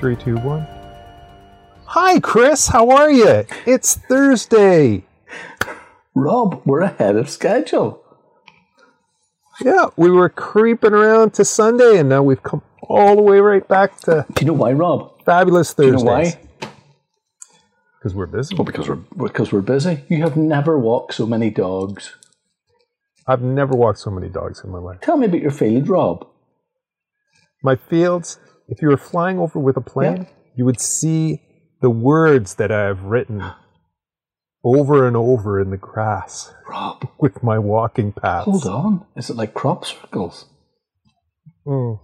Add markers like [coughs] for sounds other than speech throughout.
Three, two, one. Hi, Chris. How are you? It's Thursday. Rob, we're ahead of schedule. Yeah, we were creeping around to Sunday, and now we've come all the way right back to Do you know why, Rob? fabulous Thursday. you know why? Because we're busy. Well, because we're because we're busy. You have never walked so many dogs. I've never walked so many dogs in my life. Tell me about your field, Rob. My fields, if you were flying over with a plane, you would see the words that I have written over and over in the grass Rob, with my walking paths. hold on. Is it like crop circles? Mm.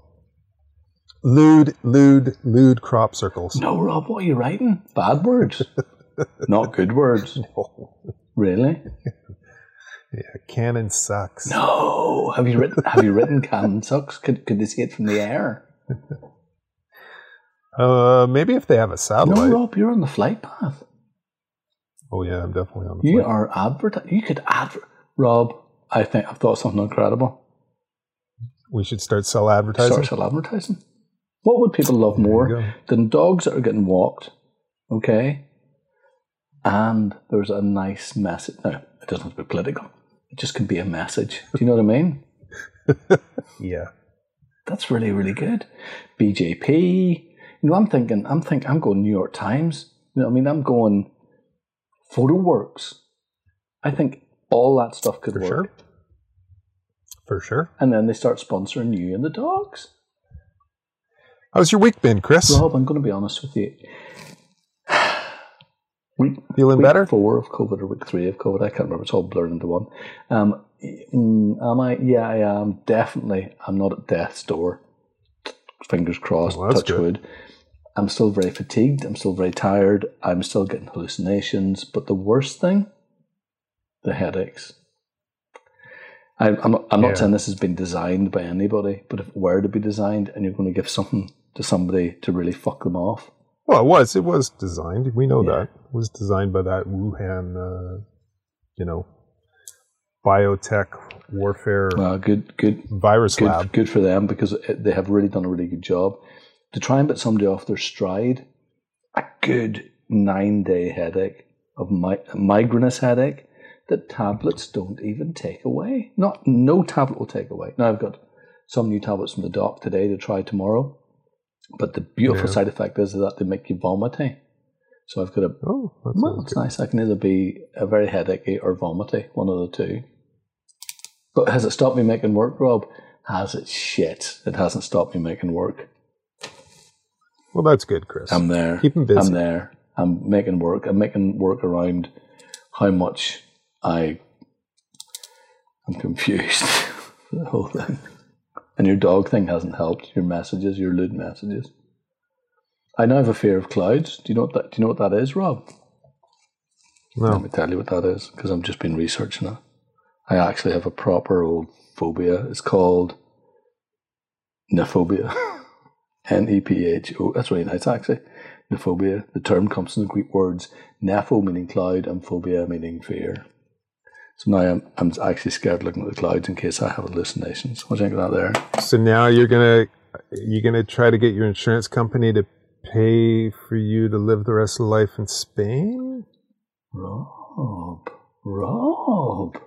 Lewd, lewd, lewd crop circles. No, Rob. What are you writing? Bad words, [laughs] not good words. Really? [laughs] Yeah, Canon sucks. No. Have you written? Have you written Canon sucks? Could could they see it from the air? [laughs] Uh, maybe if they have a satellite. No. Rob. You're on the flight path. Oh yeah, I'm definitely on the You flight. are advert. You could advert. Rob, I think I've thought of something incredible. We should start sell advertising. Start sell advertising. What would people love There more than dogs that are getting walked? Okay, and there's a nice message. Now it doesn't have to be political. It just can be a message. Do you know what I mean? [laughs] Yeah. That's really really good. BJP. You know, I'm thinking. I'm think. I'm going New York Times. You know, what I mean, I'm going Photo Works. I think all that stuff could For work. sure. For sure. And then they start sponsoring you and the dogs. How's your week been, Chris? Rob, I'm going to be honest with you. [sighs] Week, Feeling week better? four of COVID or week three of COVID, I can't remember. It's all blurred into one. Um, mm, am I? Yeah, I am. Definitely. I'm not at death's door. Fingers crossed, Well, touch good. wood. I'm still very fatigued. I'm still very tired. I'm still getting hallucinations. But the worst thing, the headaches. I, I'm, not- I'm Yeah. saying this has been designed by anybody, but if it were to be designed and you're going to give something to somebody to really fuck them off, Well, it was. It was designed. We know Yeah. that. It was designed by that Wuhan, uh, you know, biotech warfare well, good, good, virus good, lab. good for them because they have really done a really good job to try and put somebody off their stride. A good nine day headache of mi- migrainous headache that tablets don't even take away. Not no tablet will take away. Now I've got some new tablets from the doc today to try tomorrow, but the beautiful Yeah. side effect is that they make you vomity. So I've got a Oh, that well, it's good. nice. I can either be a very headachy or vomity, one of the two. But has it stopped me making work, Rob? Has it? Shit. It hasn't stopped me making work. Well, that's good, Chris. I'm there. Keep busy. I'm there. I'm making work. I'm making work around how much I. I'm confused. [laughs] the whole thing. And your dog thing hasn't helped. Your messages, your lewd messages. I now have a fear of clouds. Do you know what that? Do you know what that is, Rob? Let no. me tell you what that is because I've just been researching it. I actually have a proper old phobia. It's called nephobia. [laughs] N E P H O. That's really nice, actually. Nephobia. The term comes from the Greek words nepho, meaning cloud, and phobia, meaning fear. So now I'm, I'm actually scared looking at the clouds in case I have hallucinations. What do you think of that there? So now you're gonna you're gonna try to get your insurance company to pay for you to live the rest of life in Spain, Rob. Rob.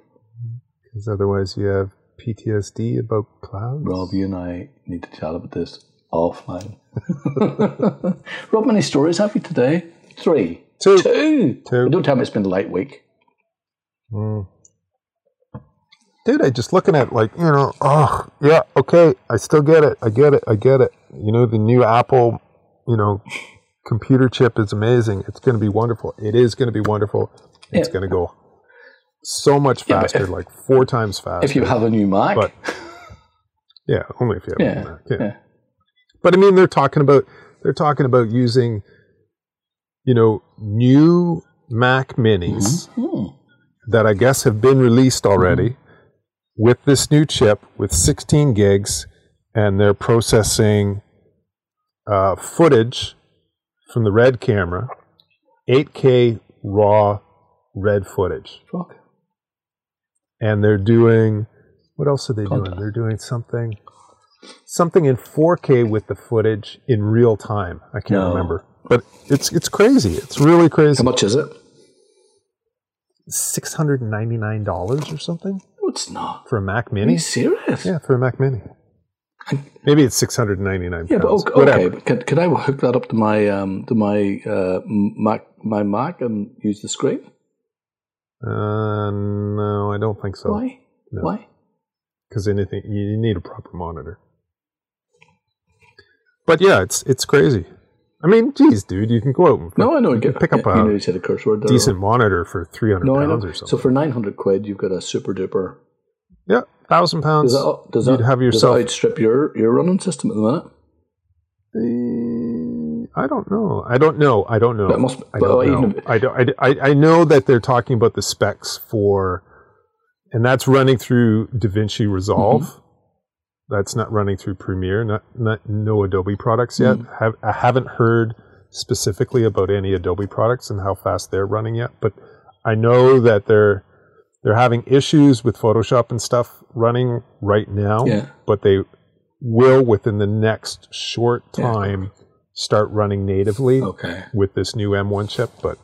because otherwise you have PTSD about clouds. Rob, you and I need to chat about this offline. [laughs] Rob, many stories have you today? Three. Two. Two. Two. Don't tell me it's been a light week. Mm. Dude, I just looking at like you know, oh yeah, okay, I still get it, I get it, I get it. You know, the new Apple, you know, computer chip is amazing. It's going to be wonderful. It is going to be wonderful. It's Yeah. going to go so much Yeah, faster, if- like four times faster. If you have a new Mac, But- yeah, only if you have yeah, a Mac. Yeah. But I mean, they're talking about they're talking about using, you know, new Mac Minis Hmm. that I guess have been released already with this new chip with 16 gigs, and they're processing uh, footage from the red camera, 8K raw red footage, Fuck. and they're doing what else are they Content. doing? They're doing something. Something in 4K with the footage in real time. I can't No. remember, but it's it's crazy. It's really crazy. How much is it? Six hundred and ninety nine dollars or something No, it's not. for a Mac Are you Mini. serious? Yeah, for a Mac Mini. Maybe it's six hundred and ninety nine. Yeah, but okay, Whatever. but could, could I hook that up to my um, to my uh, Mac my Mac and use the screen? Uh, no, I don't think so. Why? No. Why? Because anything you need a proper monitor. But yeah, it's it's crazy. I mean, geez, dude, you can go out and No, I know. you can pick up you a know, you said a curse word there. decent monitor for three hundred No, pounds or something. So for nine hundred quid, you've got a super duper. yeah, thousand pounds. Does that does you'd have does yourself- that outstrip your your running system at the minute? Uh, I don't know. I don't know. I don't know. Must- I don't know. I, don't, I, I, I know that they're talking about the specs for, and that's running through DaVinci Resolve. Mm-hmm. That's not running through Premiere. Not, not no Adobe products yet. Mm-hmm. Have, I haven't heard specifically about any Adobe products and how fast they're running yet. But I know that they're they're having issues with Photoshop and stuff running right now. Yeah. But they will within the next short Yeah. time start running natively Okay. with this new M1 chip. But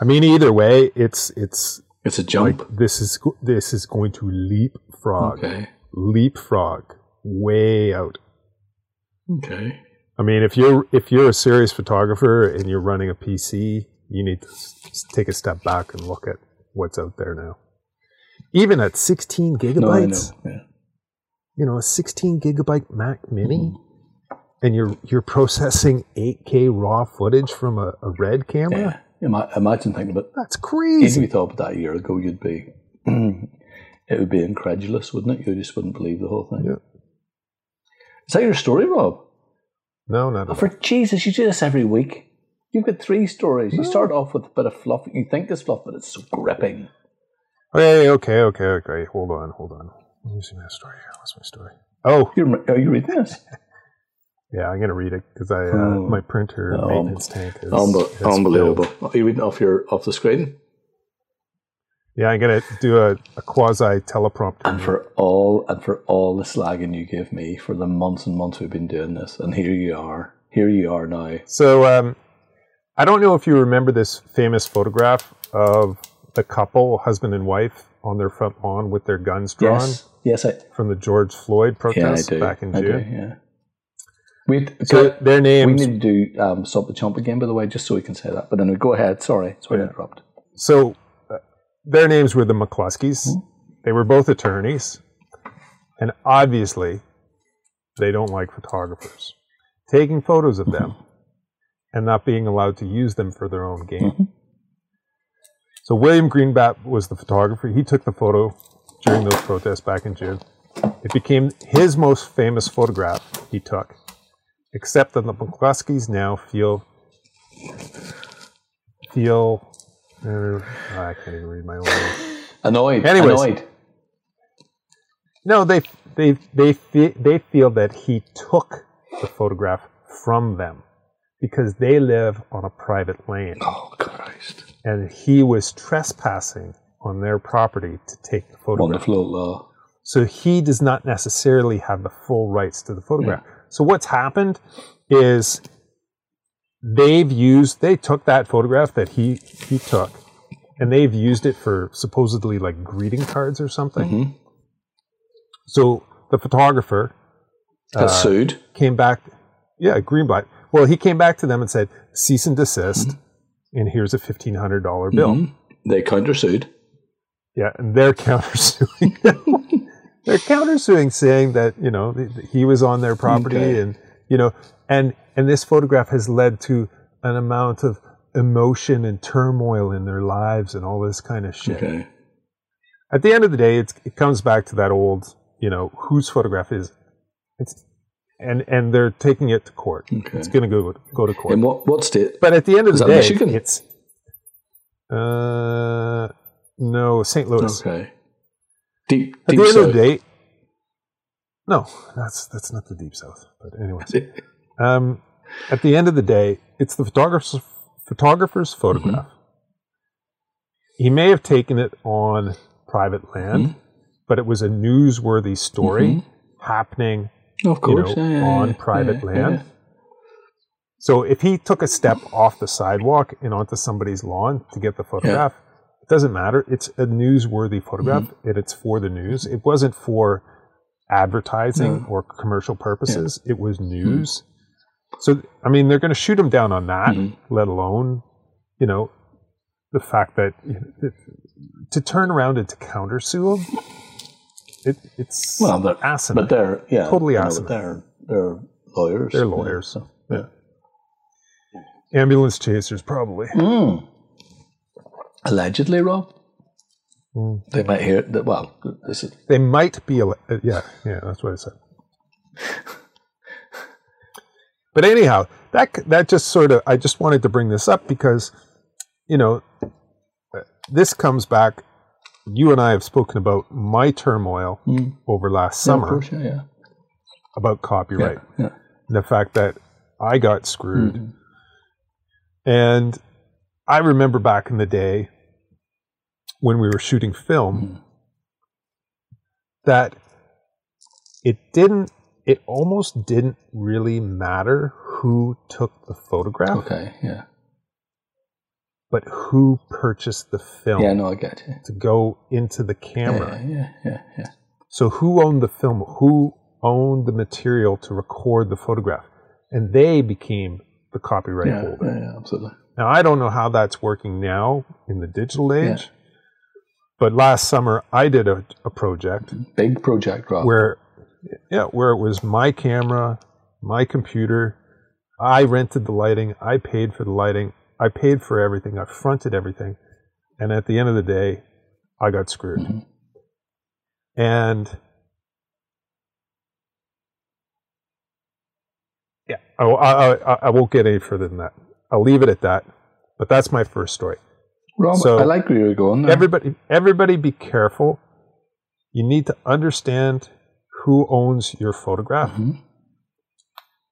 I mean, either way, it's it's It's a jump. like this is this is going to leapfrog, okay. Leapfrog way out. Okay. I mean, if you're if you're a serious photographer and you're running a PC, you need to s- take a step back and look at what's out there now. Even at 16 gigabytes, No. Yeah. you know, a 16 gigabyte Mac Mini, Mm-hmm. and you're you're processing 8K raw footage from a, a red camera. Yeah. Ima- Imagine thinking about That's If crazy. you thought about that a year ago, you'd be, [clears throat] it would be incredulous, wouldn't it? You just wouldn't believe the whole thing. Yeah. Is that your story, Rob? No, not Oh, for. Jesus, you do this every week. You've got three stories. You start off with a bit of fluff. You think it's fluff, but it's so gripping. Okay, okay, okay, okay. Hold on, hold on. Let me see my story. What's my story? Oh, You're, are you reading this? [laughs] yeah, I'm gonna read it because I uh, Oh. my printer Um, maintenance tank is has unbelievable. Are you reading off your off the screen? Yeah, I'm gonna do a, a quasi teleprompter. And for all and for all the slagging you give me for the months and months we've been doing this, and here you are. Here you are now. So um, I don't know if you remember this famous photograph of the couple, husband and wife, on their front lawn with their guns drawn Yes, yes, I, from the George Floyd yeah, protests do. back in I do, June. yeah. We So their name we need to do um, Stop the Chump again, by the way, just so we can say that. But then anyway, go ahead. Sorry, sorry to interrupt. So their names were the McCloskeys. They were both attorneys, and obviously, they don't like photographers taking photos of them and not being allowed to use them for their own gain. Mhm. So William Greenblatt was the photographer. He took the photo during those protests back in June. It became his most famous photograph he took, except that the McCloskeys now feel feel. Uh, I can't even read my own. [laughs] Annoyed. Anyways. Annoyed. No, they they they fe- they feel that he took the photograph from them because they live on a private lane Oh Christ! and he was trespassing on their property to take the photograph. Wonderful law. So he does not necessarily have the full rights to the photograph. So what's happened is they've used they took that photograph that he he took and they've used it for supposedly like greeting cards or something. Mhm. So the photographer Uh, sued. came back yeah, Greenblatt. Well, he came back to them and said cease and desist and here's a $1500 bill. Mhm. They countersued. Yeah, and they're [laughs] countersuing. [laughs] they're countersuing, saying that you know he was on their property, Okay. and you know, and and this photograph has led to an amount of emotion and turmoil in their lives and all this kind of shit. Okay. At the end of the day, it's, it comes back to that old, you know, whose photograph is it's, and and they're taking it to court. Okay. It's going to go go to court. And what what state? But at the end of Is the day, Michigan? it's uh no St. Louis. Okay. Deep At deep the end south. of the day, no, that's that's not the deep south. But anyways, [laughs] um, at the end of the day, it's the photographer's photographer's photograph. He may have taken it on private land, Mhm. but it was a newsworthy story. Mhm. happening Of you course, know, yeah, yeah, on yeah, private land. So if he took a step off the sidewalk and onto somebody's lawn to get the photograph, it doesn't matter. It's a newsworthy photograph Mm-hmm. and it's for the news. It wasn't for advertising or commercial purposes. It was news. So I mean, they're going to shoot him down on that. Mhm. Let alone, you know, the fact that you know, to turn around and to countersue him, it, it's Well, they're- asinine. But they're yeah, Totally asinine. They're they're lawyers. They're lawyers. so, Yeah. Ambulance chasers, probably. Mm. Allegedly, Rob. Mm. They might hear that. Well, this is They might be, ele- uh, yeah, yeah, that's what I said. [laughs] but anyhow, that that just sort of, I just wanted to bring this up because, you know, uh, this comes back. You and I have spoken about my turmoil Mm. over last Yeah, summer course, yeah, yeah. about copyright and the fact that I got screwed. Mhm. And I remember back in the day when we were shooting film Mhm. that it didn't, it almost didn't really matter who took the photograph, Okay, yeah, but who purchased the film yeah. No, I get you. to go into the camera. Yeah, yeah, yeah, yeah. So who owned the film? Who owned the material to record the photograph? And they became the copyright Yeah, holder. yeah, yeah, absolutely. Now I don't know how that's working now in the digital age, Yeah. but last summer I did a, a project Big project, Rob. where, yeah, where it was my camera, my computer. I rented the lighting. I paid for the lighting. I paid for everything. I fronted everything, and at the end of the day, I got screwed. Mhm. And yeah, I, I, I, I won't get any further than that. I'll leave it at that. But that's my first story. Rob, so- I like where you're going there. Everybody, everybody, be careful. You need to understand who owns your photograph, Mhm.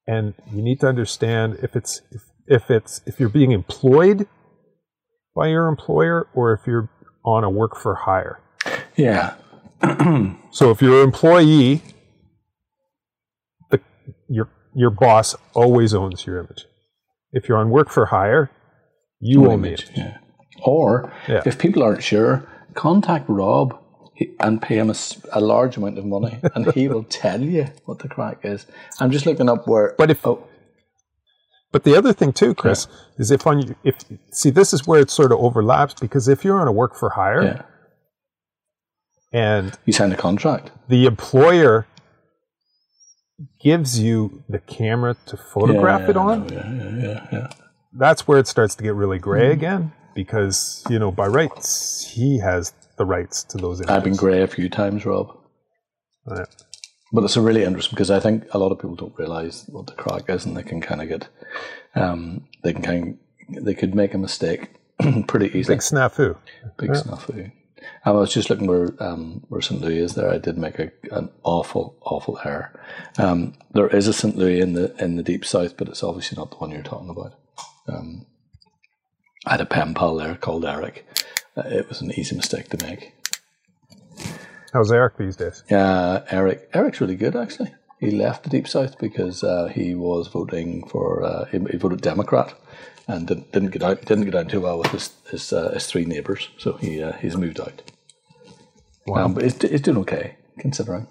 and you need to understand if it's if, if it's if you're being employed by your employer or if you're on a work for hire. Yeah. [clears throat] So if you're an employee, the, your your boss always owns your image. If you're on work for hire, you own image. image. Yeah. Or Yeah. if people aren't sure, contact Rob and pay him a large amount of money, [laughs] and he will tell you what the crack is. I'm just looking up where. But if oh, But the other thing too, Chris, is if on you, if see this is where it sort of overlaps because if you're on a work for hire yeah, and you sign a contract. the employer gives you the camera to photograph yeah, it on, Yeah, yeah, yeah, yeah. that's where it starts to get really gray Mm-hmm. again because you know by rights he has the rights to those images. I've been grey a few times, Rob. Right. But it's a really interesting because I think a lot of people don't realize what the crack is, and they can kind of get, um, they can kind, they could make a mistake [clears throat] pretty easily. Big snafu. Big Yeah. snafu. I was just looking where um, where St Louis is there. I did make a, an awful, awful error. Um, there is a St Louis in the in the deep south, but it's obviously not the one you're talking about. Um, I had a pen pal there called Eric. Uh, it was an easy mistake to make. How's Eric these days? Uh, Eric Eric's really good actually. He left the deep south because uh, he was voting for uh, he, he voted Democrat and didn't, didn't get out didn't get on too well with his his, uh, his three neighbours. So he uh, he's moved out. Wow. Um, but he's, he's doing okay considering.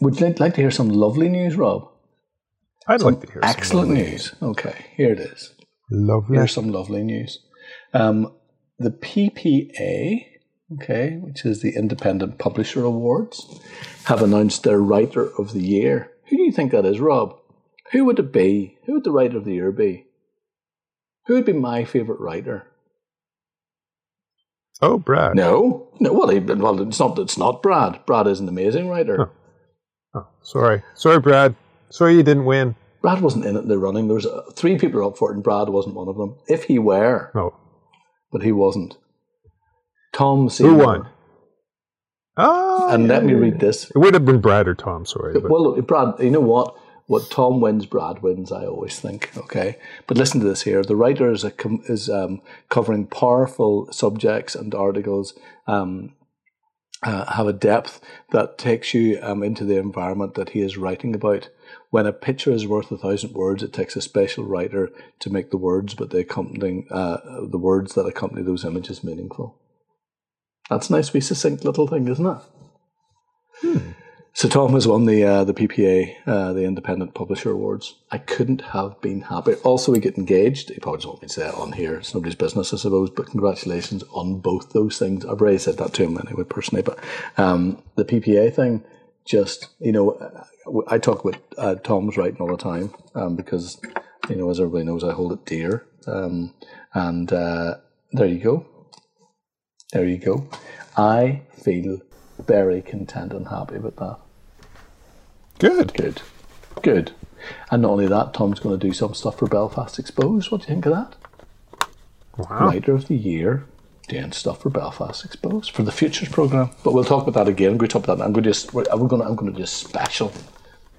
Would you like, to hear some lovely news, Rob? I'd like to hear some Excellent lovely- news. Okay, here it is. Lovely. Here's some lovely news. Um, the PPA, okay, which is the Independent Publisher Awards, have announced their Writer of the Year. Who do you think that is, Rob? Who would it be? Who would the Writer of the Year be? Who would be my favourite writer? Oh, Brad. No, no. Well, he, well, it's not. It's not Brad. Brad is an amazing writer. Oh, sorry. Sorry, Brad. Sorry you didn't win. Brad wasn't in it. The running. There was uh, three people up for it, and Brad wasn't one of them. If he were, No. But he wasn't. Tom Who won? Oh, And let me yeah, read this. It would have been Brad or Tom, sorry. But Well, look, Brad, you know what? What Tom wins, Brad wins. I always think. Okay, but listen to this here. The writer is a com- is um, covering powerful subjects and articles, um, uh, have a depth that takes you um, into the environment that he is writing about. When a picture is worth a thousand words, it takes a special writer to make the words, but the accompanying uh, the words that accompany those images meaningful. That's a nice, wee succinct little thing, isn't it? Hmm. So Tom has won the uh, the PPA, uh, the Independent Publisher Awards. I couldn't have been happier. Also, we get engaged. He probably doesn't want me to say it on here. It's nobody's business, I suppose. But congratulations on both those things. I've already said that to him anyway, personally. But um, the PPA thing, just you know, I talk with uh, Tom's writing all the time um, because you know, as everybody knows, I hold it dear. Um, and uh, there you go. There you go. I feel very content and happy with that. Good. Good. Good. And not only that, Tom's going to do some stuff for Belfast Exposed. What do you think of that? Wow. Writer of the Year, doing stuff for Belfast Exposed for the Futures program. But we'll talk about that again. I'm going to talk about that. I'm going to just, we're, we're going to, I'm going to do a special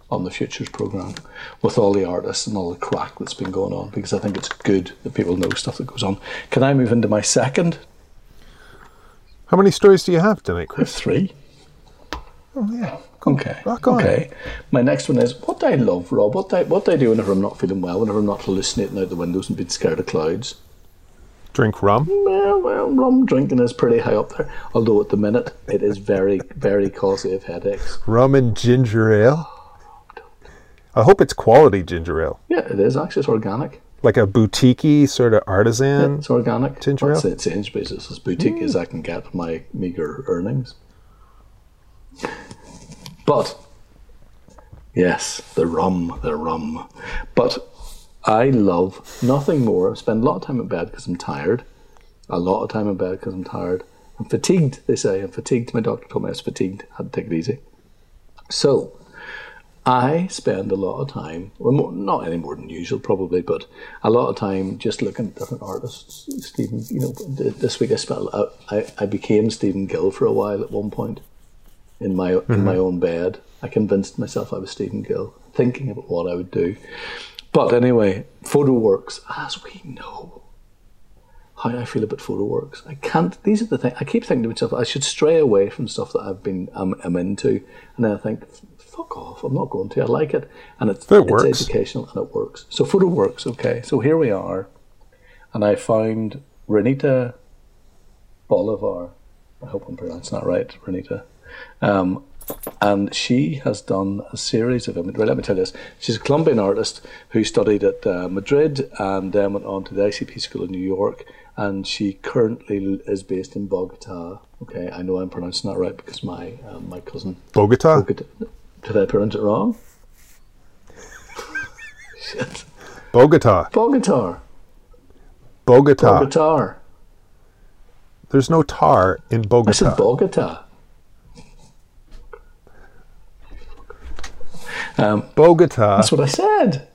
on the Futures program with all the artists and all the crack that's been going on because I think it's good that people know stuff that goes on. Can I move into my second? How many stories do you have tonight, Chris? Three. Oh yeah. Okay. Okay. My next one is what do I love, Rob? What do I, what do I do whenever I'm not feeling well, whenever I'm not hallucinating out the windows and being scared of clouds? Drink rum. Well, well, rum drinking is pretty high up there. Although at the minute it is very, very of headaches. Rum and ginger ale. I hope it's quality ginger ale, Yeah, it is actually. It's organic. like a boutique sort of artisan. It's organic. Ginger Well, ale? It's Sainsbury's. It's as boutique as I can get my meager earnings. But yes, the rum, the rum. But I love nothing more. I spend a lot of time in bed because I'm tired. A lot of time in bed because I'm tired. I'm fatigued. They say I'm fatigued. My doctor told me I was fatigued. I Had to take it easy. So I spend a lot of time, well, more, not any more than usual, probably, but a lot of time just looking at different artists. Stephen, you know, th- this week I spent, I, I, I became Stephen Gill for a while at one point in my in mm-hmm. my own bed. I convinced myself I was Stephen Gill, thinking about what I would do. But anyway, photo works, as we know. How I feel about photo works? I can't. These are the things I keep thinking to myself. I should stray away from stuff that I've been um, I'm into, and then I think, fuck off. I'm not going to. I like it, and it's, It it's educational and it works. So photo works. Okay. So here we are, and I found Renita Bolivar. I hope I'm pronouncing that right, Renita. Um, and she has done a series of images. Well, let me tell you this. She's a Colombian artist who studied at uh, Madrid and then went on to the ICP School in New York. And she currently is based in Bogota. Okay, I know I'm pronouncing that right because my um, my cousin Bogota. Bogota. Did I pronounce it wrong? [laughs] Shit. Bogota. Bogota. Bogota. Bogota. There's no tar in Bogota. I said Bogota. Bogota. Um, Bogota. that's what I said.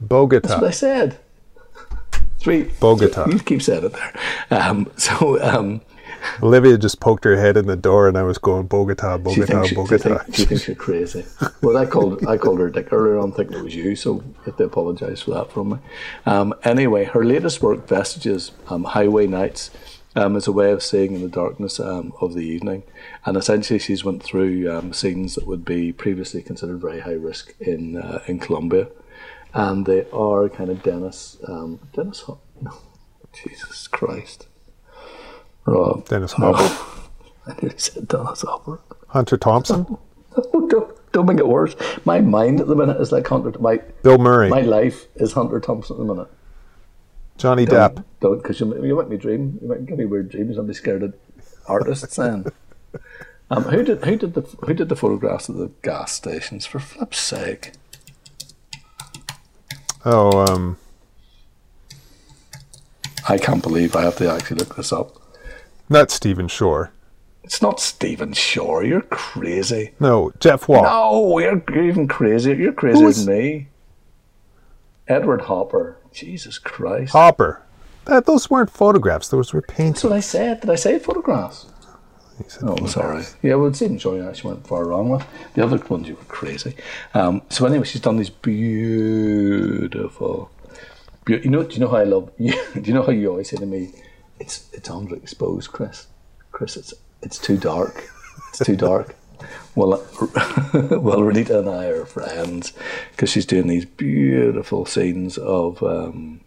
Bogota. That's what I said. Three. Bogota. You keep saying it there. Um, so um, Olivia just poked her head in the door, and I was going Bogota, she, Bogota, thinks she, she, Bogota. think, she thinks you're crazy. Well, I called I called her a dick earlier on, thinking it was you. So you have to apologise for that from me. Um, anyway, her latest work, Vestiges, um, Highway Nights. Um, is a way of seeing in the darkness um, of the evening, and essentially she's went through um, scenes that would be previously considered very high risk in uh, in Colombia, and they are kind of Dennis um, Dennis Ho- no [laughs] Jesus Christ Rob Dennis Hopper. [laughs] I nearly said Dennis Hopper. Hunter Thompson. [laughs] Oh, don't, don't make it worse. My mind at the minute is like Hunter. My Bill Murray. my life is Hunter Thompson at the minute. Johnny Depp. Don't because you, you make me dream. You make give me weird dreams. I'll be scared of artists. Then, um, who did who did the who did the photographs of the gas stations? For flip's sake, Oh, um, I can't believe I have to actually look this up. not Stephen Shore. It's not Stephen Shore. You're crazy. No, Jeff Wall. No, you're even crazier. You're crazier than me. Edward Hopper. Jesus Christ. Hopper. That, those weren't photographs. Those were That's paintings. what I said. Did I say photographs? He said, Oh, sorry. Yeah, well, Shore you actually went far wrong with. The other ones you were crazy. Um, so anyway, she's done these beautiful. beau- You know? Do you know how I love? [laughs] do you know how you always say to me, "It's it's underexposed, Chris. Chris, it's it's too dark." It's too dark. [laughs] Well, [laughs] well, Renita and I are friends because she's doing these beautiful scenes of um,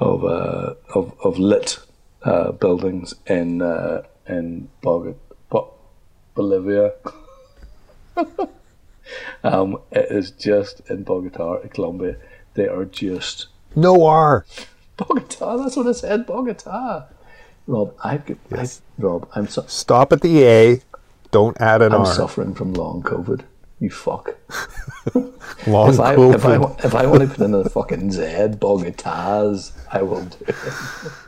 of, uh, of of lit uh, buildings in uh, in Bolivia. [laughs] um, it is just in Bogota, Colombia. They are just No R. Bogota. That's what I said. Bogota. Rob, I, Yes. I Rob, I'm so, Stop at the A. Don't add an I'm R. suffering from long COVID. You fuck. [laughs] Long If I, COVID. if, I, if I want to put in a fucking Z, Bogotas, I will do it. [laughs]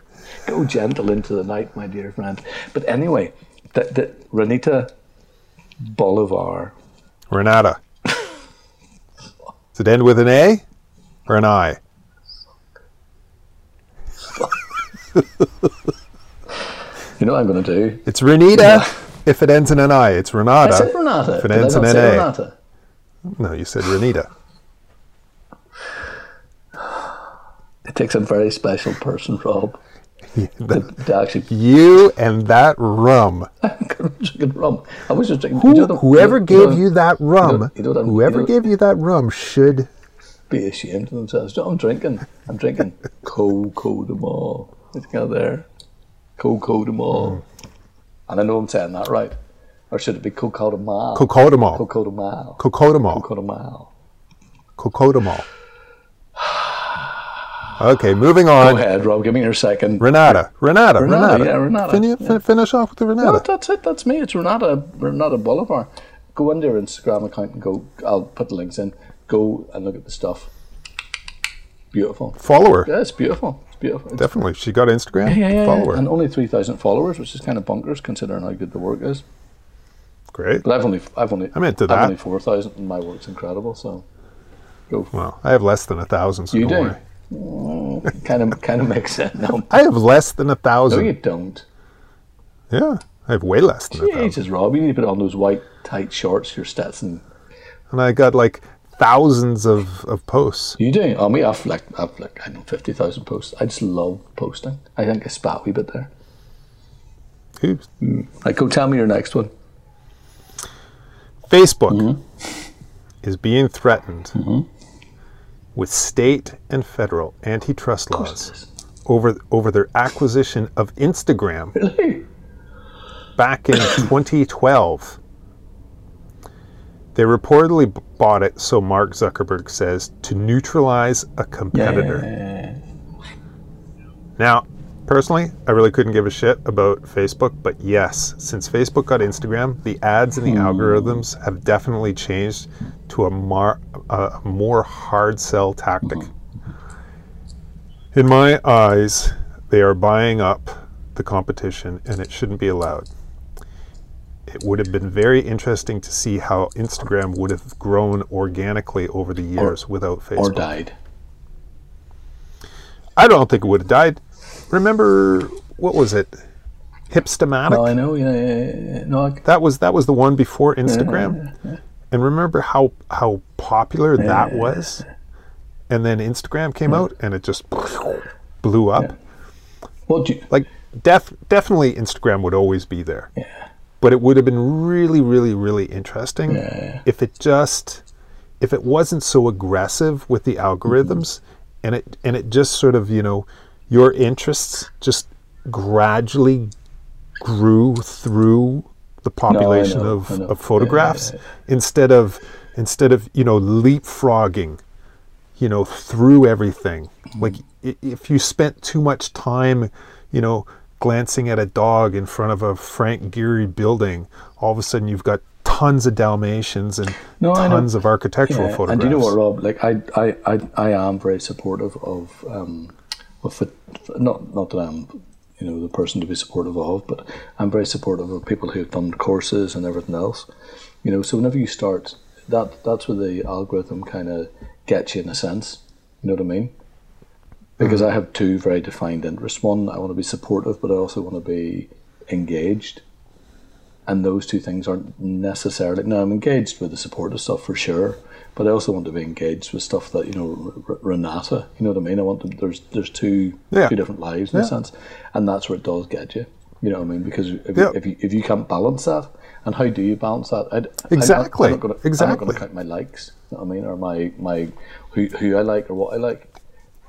Go gentle into the night, my dear friend. But anyway, the, the Renita Bolivar. Renata. Does it end with an A or an I? [laughs] You know what I'm going to do? It's Renita if it ends in an I. It's Renata. I said Renata. If it ends in an A. Renata? No, you said Renita. It takes a very special person, Rob, [laughs] actually [laughs] You and that rum. [laughs] drinking rum. I was just drinking. Who, you know, whoever you know, gave you that rum, you know whoever gave you that rum should. be ashamed of themselves. I'm drinking. I'm drinking Coco de Mall. It's got there. Coco de Mall. Mm. And I know I'm saying that right. Or should it be Coco de Mal? Cocodamol. Coco de Mal. Cocodamol. Coco de Mal. Cocodamol. Okay, moving on. Go ahead, Rob. Give me your second. Renata. Renata. Renata, Renata. yeah, Renata, Fin- fin- Finish off with the Renata. No, that's it. That's me. It's Renata, Renata Bolivar. Go into your Instagram account and go. I'll put the links in. Go and look at the stuff. Beautiful. Follow her. Yeah, it's beautiful. It's beautiful. It's Definitely. She got Instagram. Yeah, yeah, yeah. her. And only three thousand followers, which is kind of bonkers considering how good the work is. Great. But I've only, I've only, I'm into I've that. only four thousand, and my work's incredible. So, go. For Well, I have less than a thousand, so you don't do. worry. Kind of, kind of makes sense. No, I have less than a thousand. no, you don't. yeah, I have way less than a thousand. Jesus, Rob, you need to put on those white tight shorts, your Stetson. And And I got like thousands of, of posts. You do. Oh, me, I've like, I've like, I know fifty thousand posts. I just love posting. I think I spat a wee bit there. Oops. Like, go tell me your next one. Facebook Mm-hmm. is being threatened with state and federal antitrust laws over over their acquisition of Instagram Really? back in [coughs] 2012. They reportedly bought it, so Mark Zuckerberg says, to neutralize a competitor. Now, personally, I really couldn't give a shit about Facebook, but yes, since Facebook got Instagram, the ads and the hmm. algorithms have definitely changed to a, mar- a more hard sell tactic. In my eyes, they are buying up the competition, and it shouldn't be allowed. It would have been very interesting to see how Instagram would have grown organically over the years without Facebook. Or died? I don't think it would have died. Remember what was it? Hipstamatic. No, I know. Yeah, yeah, yeah, yeah. No, I, that was that was the one before Instagram. And remember how how popular that was? And then Instagram came out and it just blew up. do you? Like def, definitely Instagram would always be there. Yeah. But it would have been really really really interesting if it just if it wasn't so aggressive with the algorithms mm-hmm. and it and it just sort of, you know, your interests just gradually grew through the population know, of, of photographs instead of instead of you know leapfrogging you know through everything. Like if you spent too much time you know glancing at a dog in front of a frank gehry building all of a sudden you've got tons of dalmatians and No, tons of architectural Yeah, photographs And you know what, Rob? Like I, I, I, I am very supportive of, um, not not that I'm, you know, the person to be supportive of, but I'm very supportive of people who've done courses and everything else. You know, so whenever you start, that that's where the algorithm kind of gets you in a sense. You know what I mean? Because mm-hmm. I have two very defined interests. One, I want to be supportive, but I also want to be engaged and those two things aren't necessarily. Now, I'm engaged with the supportive stuff for sure, but I also want to be engaged with stuff that you know, R- Renata. You know what I mean? I want to. There's there's two Yeah. two different lives in a sense, and that's where it does get you. You know what I mean? Because if, Yeah. if you if you can't balance that, and how do you balance that? I, Exactly. I'm not gonna, I'm not Exactly. going to count my likes. You know what I mean? Or my my who who I like or what I like.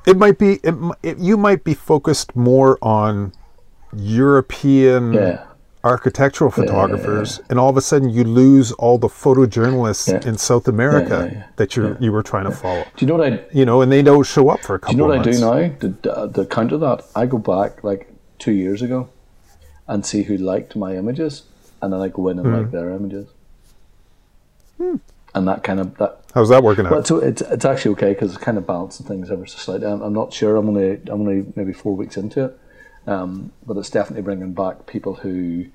It might be. It, it, you might be focused more on European Yeah. Architectural photographers, and all of a sudden you lose all the photojournalists Yeah. in South America yeah, yeah. that you you were trying to follow. Do you know what I? You know, and they don't show up for a couple. Do you know what I do now? To, to counter that, I go back like two years ago and see who liked my images, and then I go in and Hmm. like their images. And that kind of that. How's that working out? Well, so it's it's actually okay because it's kind of balancing things ever so slightly. I'm, I'm not sure. I'm only I'm only maybe four weeks into it, um, but it's definitely bringing back people who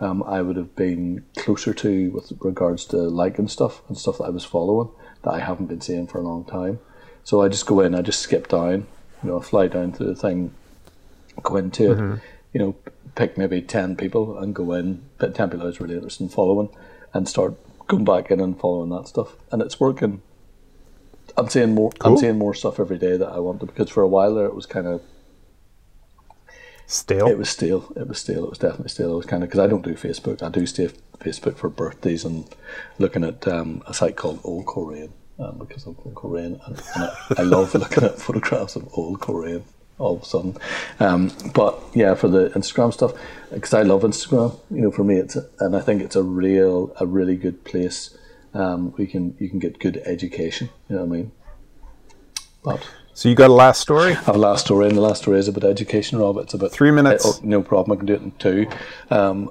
um, I would have been closer to with regards to liking stuff and stuff that I was following that I haven't been seeing for a long time. So I just go in, I just skip down, you know, fly down to the thing, go into it, you know, pick maybe 10 people and go in, pick 10 people I was really interested in following and start going back in and following that stuff. And it's working. I'm seeing more. I'm seeing more stuff every day that I wanted because for a while there it was kind of It was stale. It was stale. It was definitely stale. It was kind of because I don't do Facebook. I do stay Facebook for birthdays and looking at um, a site called Old Korean um, because I'm Korean and, and I, I love [laughs] looking at photographs of old Korean all of a sudden. Um, but yeah, for the Instagram stuff, because I love Instagram. You know, for me, it's a, and I think it's a real, a really good place. Um, we can you can get good education. You know what I mean? But so you got a last story? I have a last story, and the last story is about education, Rob. It's about Three minutes. Oh, no problem. I can do it in two. Um,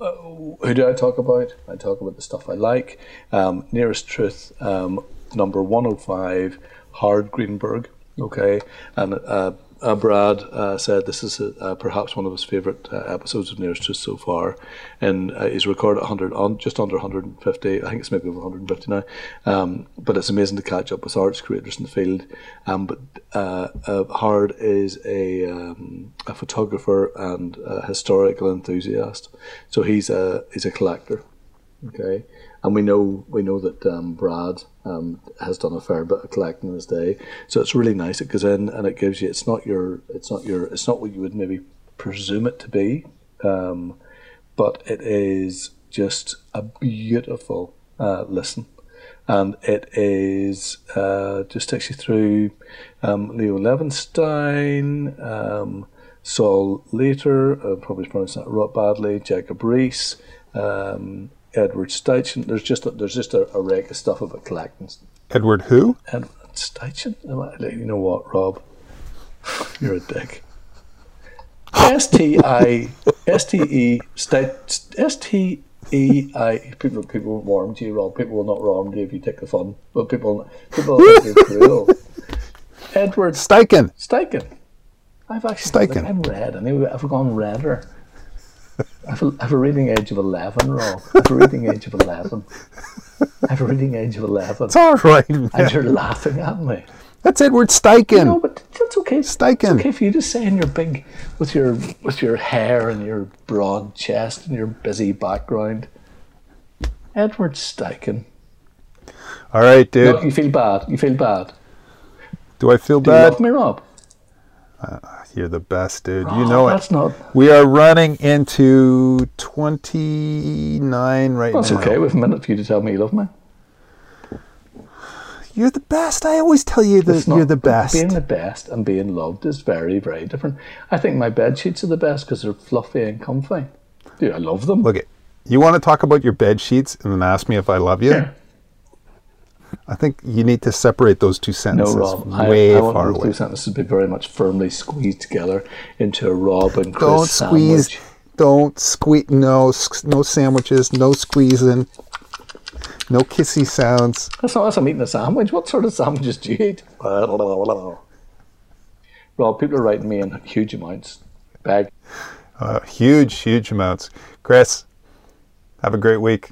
uh, who do I talk about? I talk about the stuff I like. Um, Nearest Truth, um, number 105, Hard Greenberg. Okay. And uh, uh, Brad uh, said this is uh, perhaps one of his favourite uh, episodes of Nearest Truth so far. And uh, he's recorded 100, on, just under 150. I think it's maybe over 150 now. Um, but it's amazing to catch up with arts creators in the field. Um, but uh, Hard is a, um, a photographer and a historical enthusiast. So he's a, he's a collector. Okay, and we know we know that um, Brad um, has done a fair bit of collecting in his day, so it's really nice. It goes in and it gives you. It's not your. It's not your. It's not what you would maybe presume it to be, um, but it is just a beautiful uh, listen, and it is uh, just takes you through um, Leo Levinstein. Um, Saul Leiter, uh, probably pronouncing that rot badly. Jacob Riis, um, Edward Steichen. There's just a, there's just a, a wreck of stuff about collecting. Edward who? Edward Steichen? You know what, Rob? You're a dick. S T I S T E S T E I. People people won't warm to you, Rob. People will not warm to you if you take the fun. But people people will think you're cruel. Edward Steichen. Steichen. I've actually Steichen. I'm red anyway. I've gone redder. I've a, I've a reading age of eleven, Rob. I've a reading age of eleven. I've a reading age of eleven. It's all right. man. And you're laughing at me. That's Edward Steichen. No, but that's okay. Steichen. It's okay for you to say in your big, with your with your hair and your broad chest and your busy background. Edward Steichen. all right, dude. No, you feel bad. You feel bad. Do I feel Do you bad? love me, Rob? Uh, you're the best, dude. You ah, know it. That's not. We are running into 29 right That's now. That's okay. Have a minute for you to tell me you love me. You're the best. I always tell you that not- you're the best. Being the best and being loved is very, very different. I think my bed sheets are the best because they're fluffy and comfy. Dude, I love them. Look it. You want to talk about your bed sheets and then ask me if I love you? Yeah. I think you need to separate those two No, sentences Rob. way I, I want far those away. two sentences to be very much firmly squeezed together into a Rob and Chris Don't squeeze. sandwich. Don't squeeze. No, no sandwiches. No squeezing. No kissy sounds. That's not us. I'm eating a sandwich. What sort of sandwiches do you eat? [laughs] Rob, people are writing me in huge amounts. Bag. Uh, huge, huge amounts. Chris, have a great week.